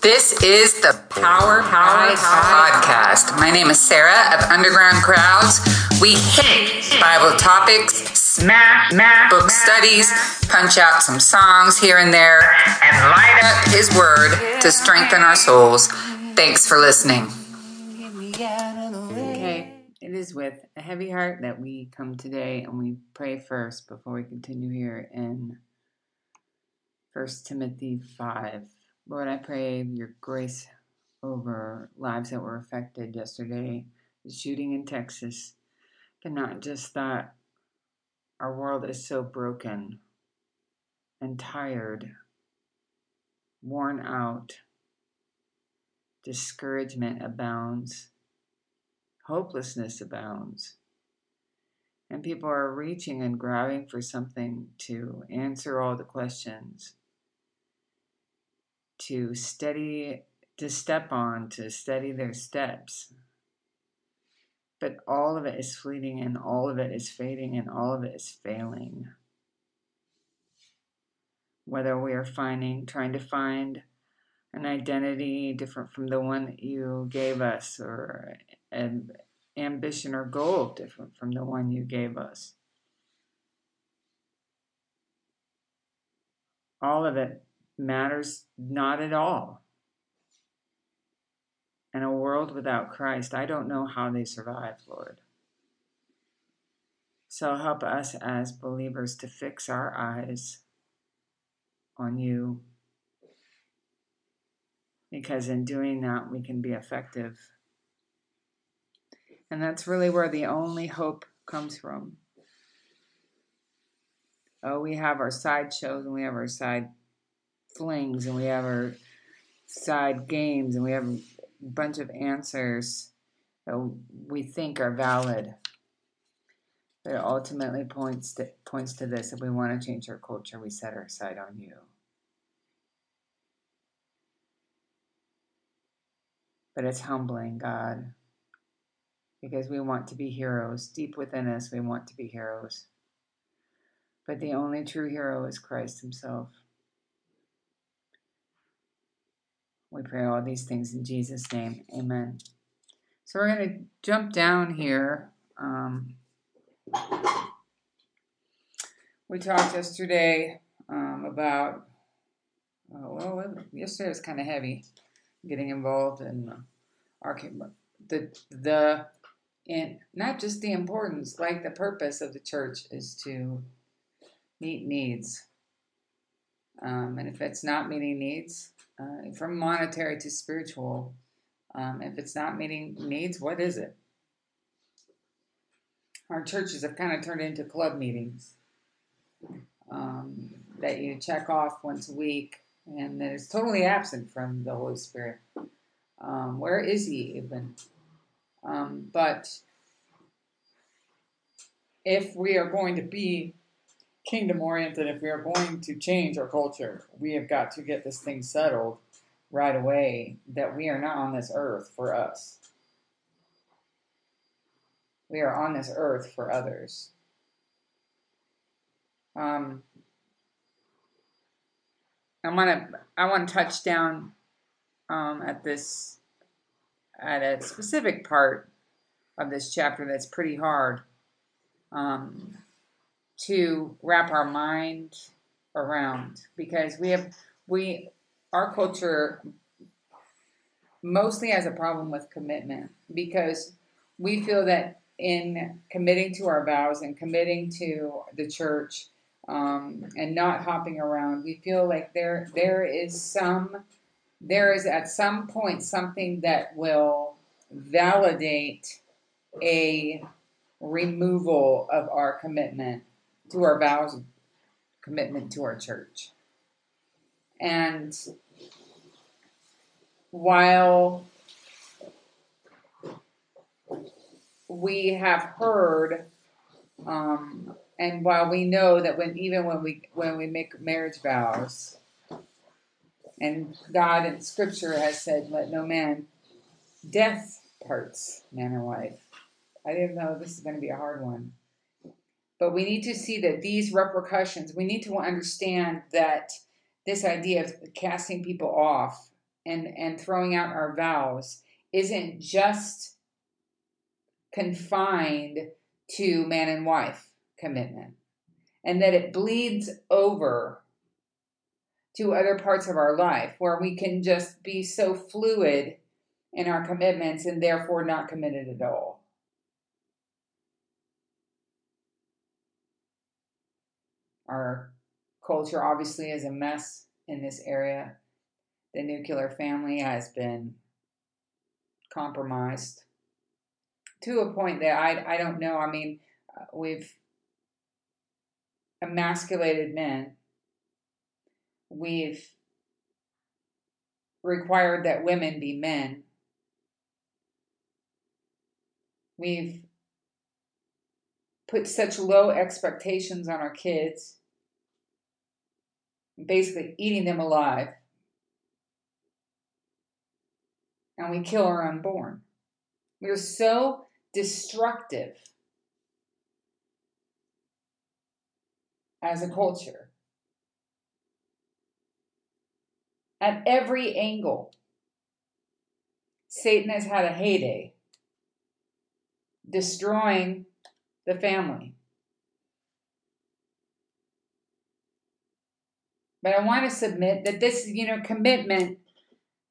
This is the Power Power Podcast. My name is Sarah of Underground Crowds. We hit Bible topics, smash, smash book studies, punch out some songs here and there, and light up His Word to strengthen our souls. Thanks for listening. Okay, it is with a heavy heart that we come today and we pray first before we continue here in First Timothy 5. Lord, I pray your grace over lives that were affected yesterday, the shooting in Texas, but not just that. Our world is so broken and tired, worn out. Discouragement abounds, hopelessness abounds, and people are reaching and grabbing for something to answer all the questions to steady, to step on, to steady their steps. But all of it is fleeting and all of it is fading and all of it is failing. Whether we are finding, trying to find an identity different from the one that you gave us, or an ambition or goal different from the one you gave us. All of it matters not at all. In a world without Christ, I don't know how they survive, Lord. So help us as believers to fix our eyes on you. Because in doing that, we can be effective. And that's really where the only hope comes from. Oh, we have our side shows and we have our side flings and we have our side games and we have a bunch of answers that we think are valid. But it ultimately points to, points to this if we want to change our culture, we set our sight on you. But it's humbling, God, because we want to be heroes. Deep within us, we want to be heroes. But the only true hero is Christ Himself. We pray all these things in Jesus' name. Amen. So we're going to jump down here. Um, we talked yesterday um, about, oh, well, yesterday was kind of heavy, getting involved in our the the and not just the importance, like the purpose of the church is to meet needs. Um, and if it's not meeting needs, uh, from monetary to spiritual. Um, if it's not meeting needs, what is it? Our churches have kind of turned into club meetings um, that you check off once a week, and that is totally absent from the Holy Spirit. Um, where is He even? Um, but if we are going to be kingdom oriented, if we are going to change our culture, we have got to get this thing settled right away that we are not on this earth for us. We are on this earth for others. Um, I want to I want to touch down um, at this at a specific part of this chapter that's pretty hard. Um, to wrap our mind around because we have we our culture mostly has a problem with commitment because we feel that in committing to our vows and committing to the church um, and not hopping around, we feel like there there is some there is at some point something that will validate a removal of our commitment to our vows of commitment to our church. And while we have heard, um, and while we know that when even when we when we make marriage vows, and God in Scripture has said, "Let no man death parts man and wife." I didn't know this is going to be a hard one. But we need to see that these repercussions, we need to understand that this idea of casting people off and and throwing out our vows isn't just confined to man and wife commitment and that it bleeds over to other parts of our life where we can just be so fluid in our commitments and therefore not committed at all. Our culture obviously is a mess in this area. The nuclear family has been compromised to a point that I, I don't know. I mean, uh, we've emasculated men. We've required that women be men. We've put such low expectations on our kids, basically eating them alive. And we kill our unborn. We're so destructive as a culture at every angle. Satan has had a heyday, destroying the family. But I want to submit that this, you know, commitment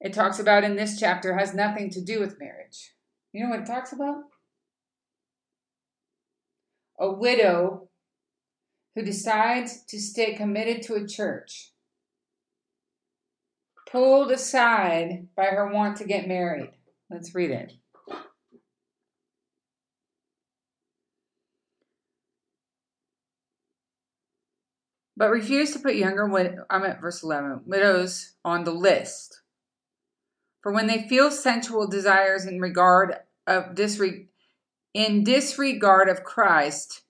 it talks about in this chapter has nothing to do with marriage. You know what it talks about? A widow who decides to stay committed to a church, pulled aside by her want to get married. Let's read it. But refuse to put younger, I'm at verse 11, widows on the list. For when they feel sensual desires in regard of disre- in disregard of Christ,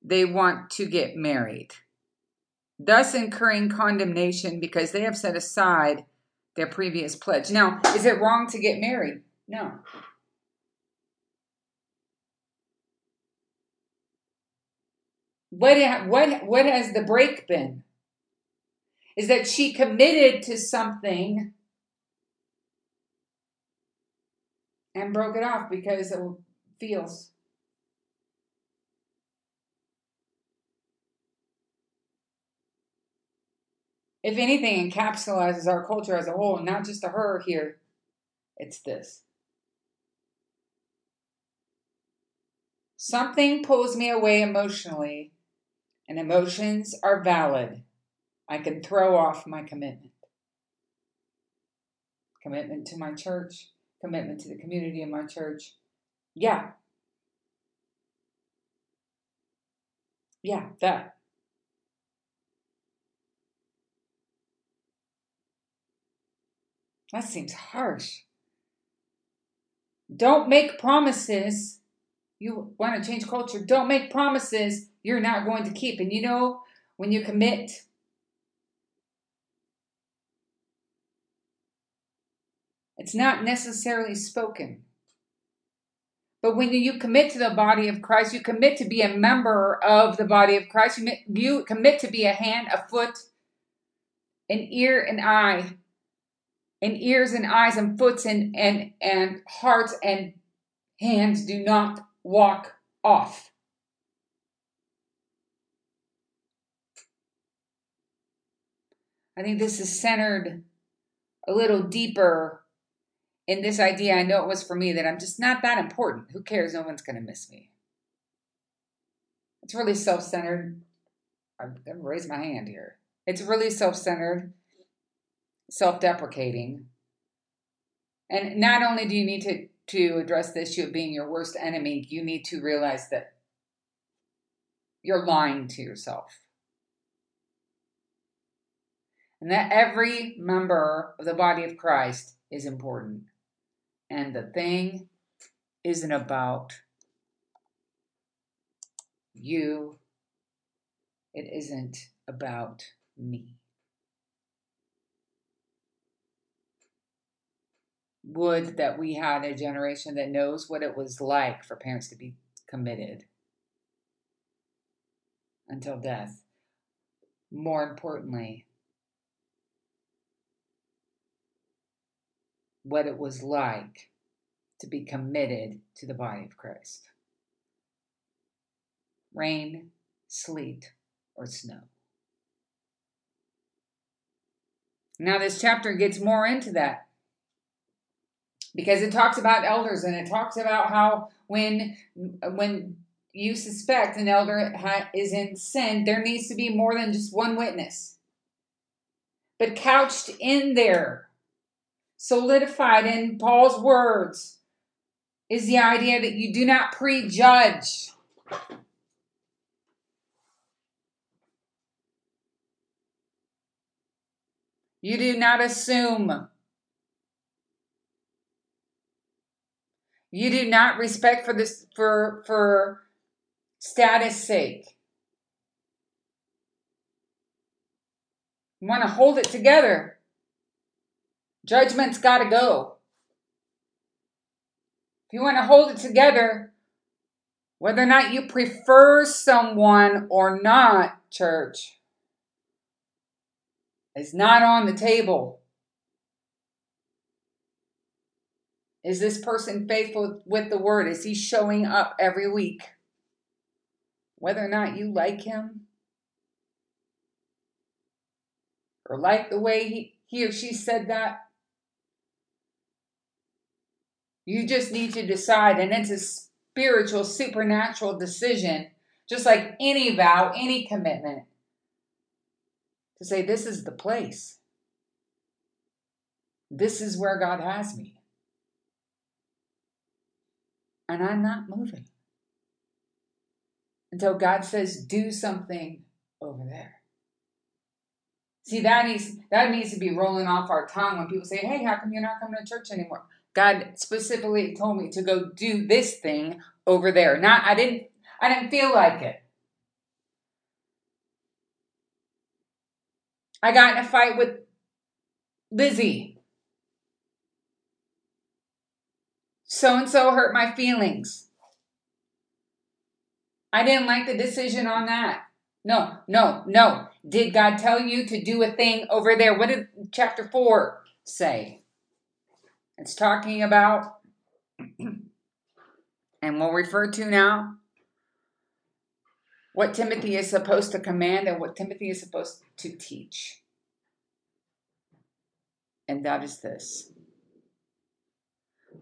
they want to get married, thus incurring condemnation because they have set aside their previous pledge. Now, is it wrong to get married? No. What, what, what has the break been? Is that she committed to something and broke it off because it feels if anything, encapsulates our culture as a whole, not just to her here. It's this. Something pulls me away emotionally, and emotions are valid. I can throw off my commitment. Commitment to my church, commitment to the community in my church. Yeah. Yeah, that. That seems harsh. Don't make promises. You want to change culture. Don't make promises you're not going to keep. And you know, when you commit, it's not necessarily spoken. But when you commit to the body of Christ, you commit to be a member of the body of Christ. You commit to be a hand, a foot, an ear, an eye and ears and eyes and foots and, and, and hearts and hands do not walk off. I think this is centered a little deeper in this idea. I know it was for me that I'm just not that important. Who cares? No one's going to miss me. It's really self centered. I'm going to raise my hand here. It's really self centered self deprecating. And not only do you need to, to address the issue of being your worst enemy, you need to realize that you're lying to yourself. And that every member of the body of Christ is important. And the thing isn't about you, it isn't about me. would that we had a generation that knows what it was like for parents to be committed until death. More importantly, what it was like to be committed to the body of Christ. Rain, sleet, or snow. Now, this chapter gets more into that because it talks about elders and it talks about how when when you suspect an elder is in sin, there needs to be more than just one witness. But couched in there, solidified in Paul's words, is the idea that you do not prejudge. You do not assume. You do not respect for this for for status sake. You want to hold it together. Judgment's got to go. If you want to hold it together, whether or not you prefer someone or not, church, is not on the table. Is this person faithful with the word? Is he showing up every week? Whether or not you like him or like the way he, he or she said that, you just need to decide, and it's a spiritual, supernatural decision, just like any vow, any commitment to say, This is the place. This is where God has me. And I'm not moving until God says, Do something over there. See, that needs that needs to be rolling off our tongue when people say, Hey, how come you're not coming to church anymore? God specifically told me to go do this thing over there. Not I didn't I didn't feel like it. I got in a fight with Lizzie. So and so hurt my feelings. I didn't like the decision on that. No, no, no. Did God tell you to do a thing over there? What did chapter 4 say? It's talking about, and we'll refer to now, what Timothy is supposed to command and what Timothy is supposed to teach. And that is this.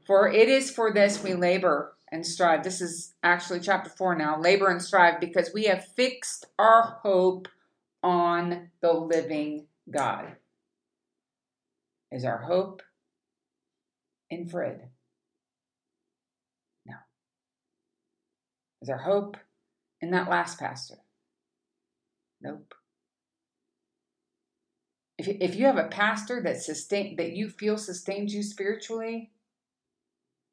For it is for this we labor and strive. This is actually chapter 4 now. Labor and strive because we have fixed our hope on the living God. Is our hope in Fred? No. Is there hope in that last pastor? Nope. If, if you have a pastor that sustain that you feel sustains you spiritually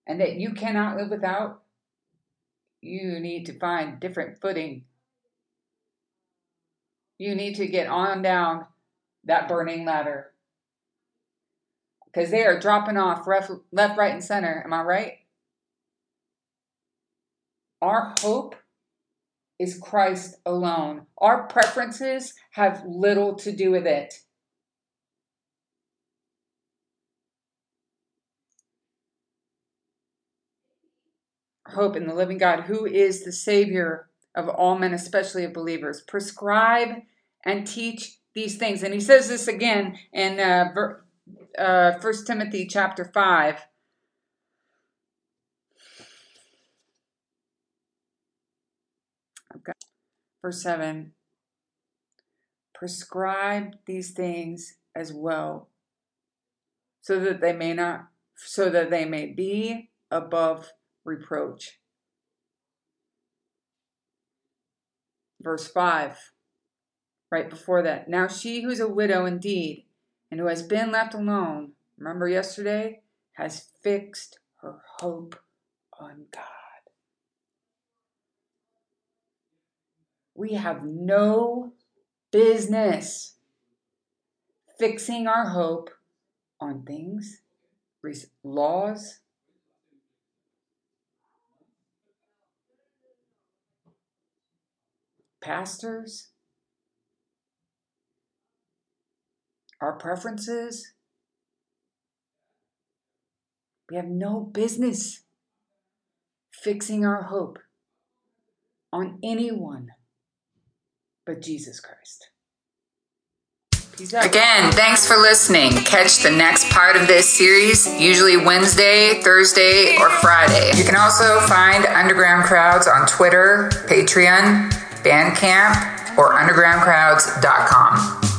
and that you cannot live without, you need to find different footing. You need to get on down that burning ladder. Because they are dropping off left, left, right, and center. Am I right? Our hope is Christ alone. Our preferences have little to do with it. Hope in the living God, who is the Savior of all men, especially of believers. Prescribe and teach these things. And he says this again in uh, uh, 1 Timothy chapter 5. Okay. Verse 7 Prescribe these things as well, so that they may not, so that they may be above reproach. Verse 5, right before that. Now she who's a widow indeed, and who has been left alone, remember yesterday, has fixed her hope on God. We have no business fixing our hope on things, laws, pastors, our preferences, We have no business fixing our hope on anyone but Jesus Christ. Again, thanks for listening. Catch the next part of this series, usually Wednesday, Thursday, or Friday. You can also find Underground Crowds on Twitter, Patreon, Bandcamp, or undergroundcrowds.com.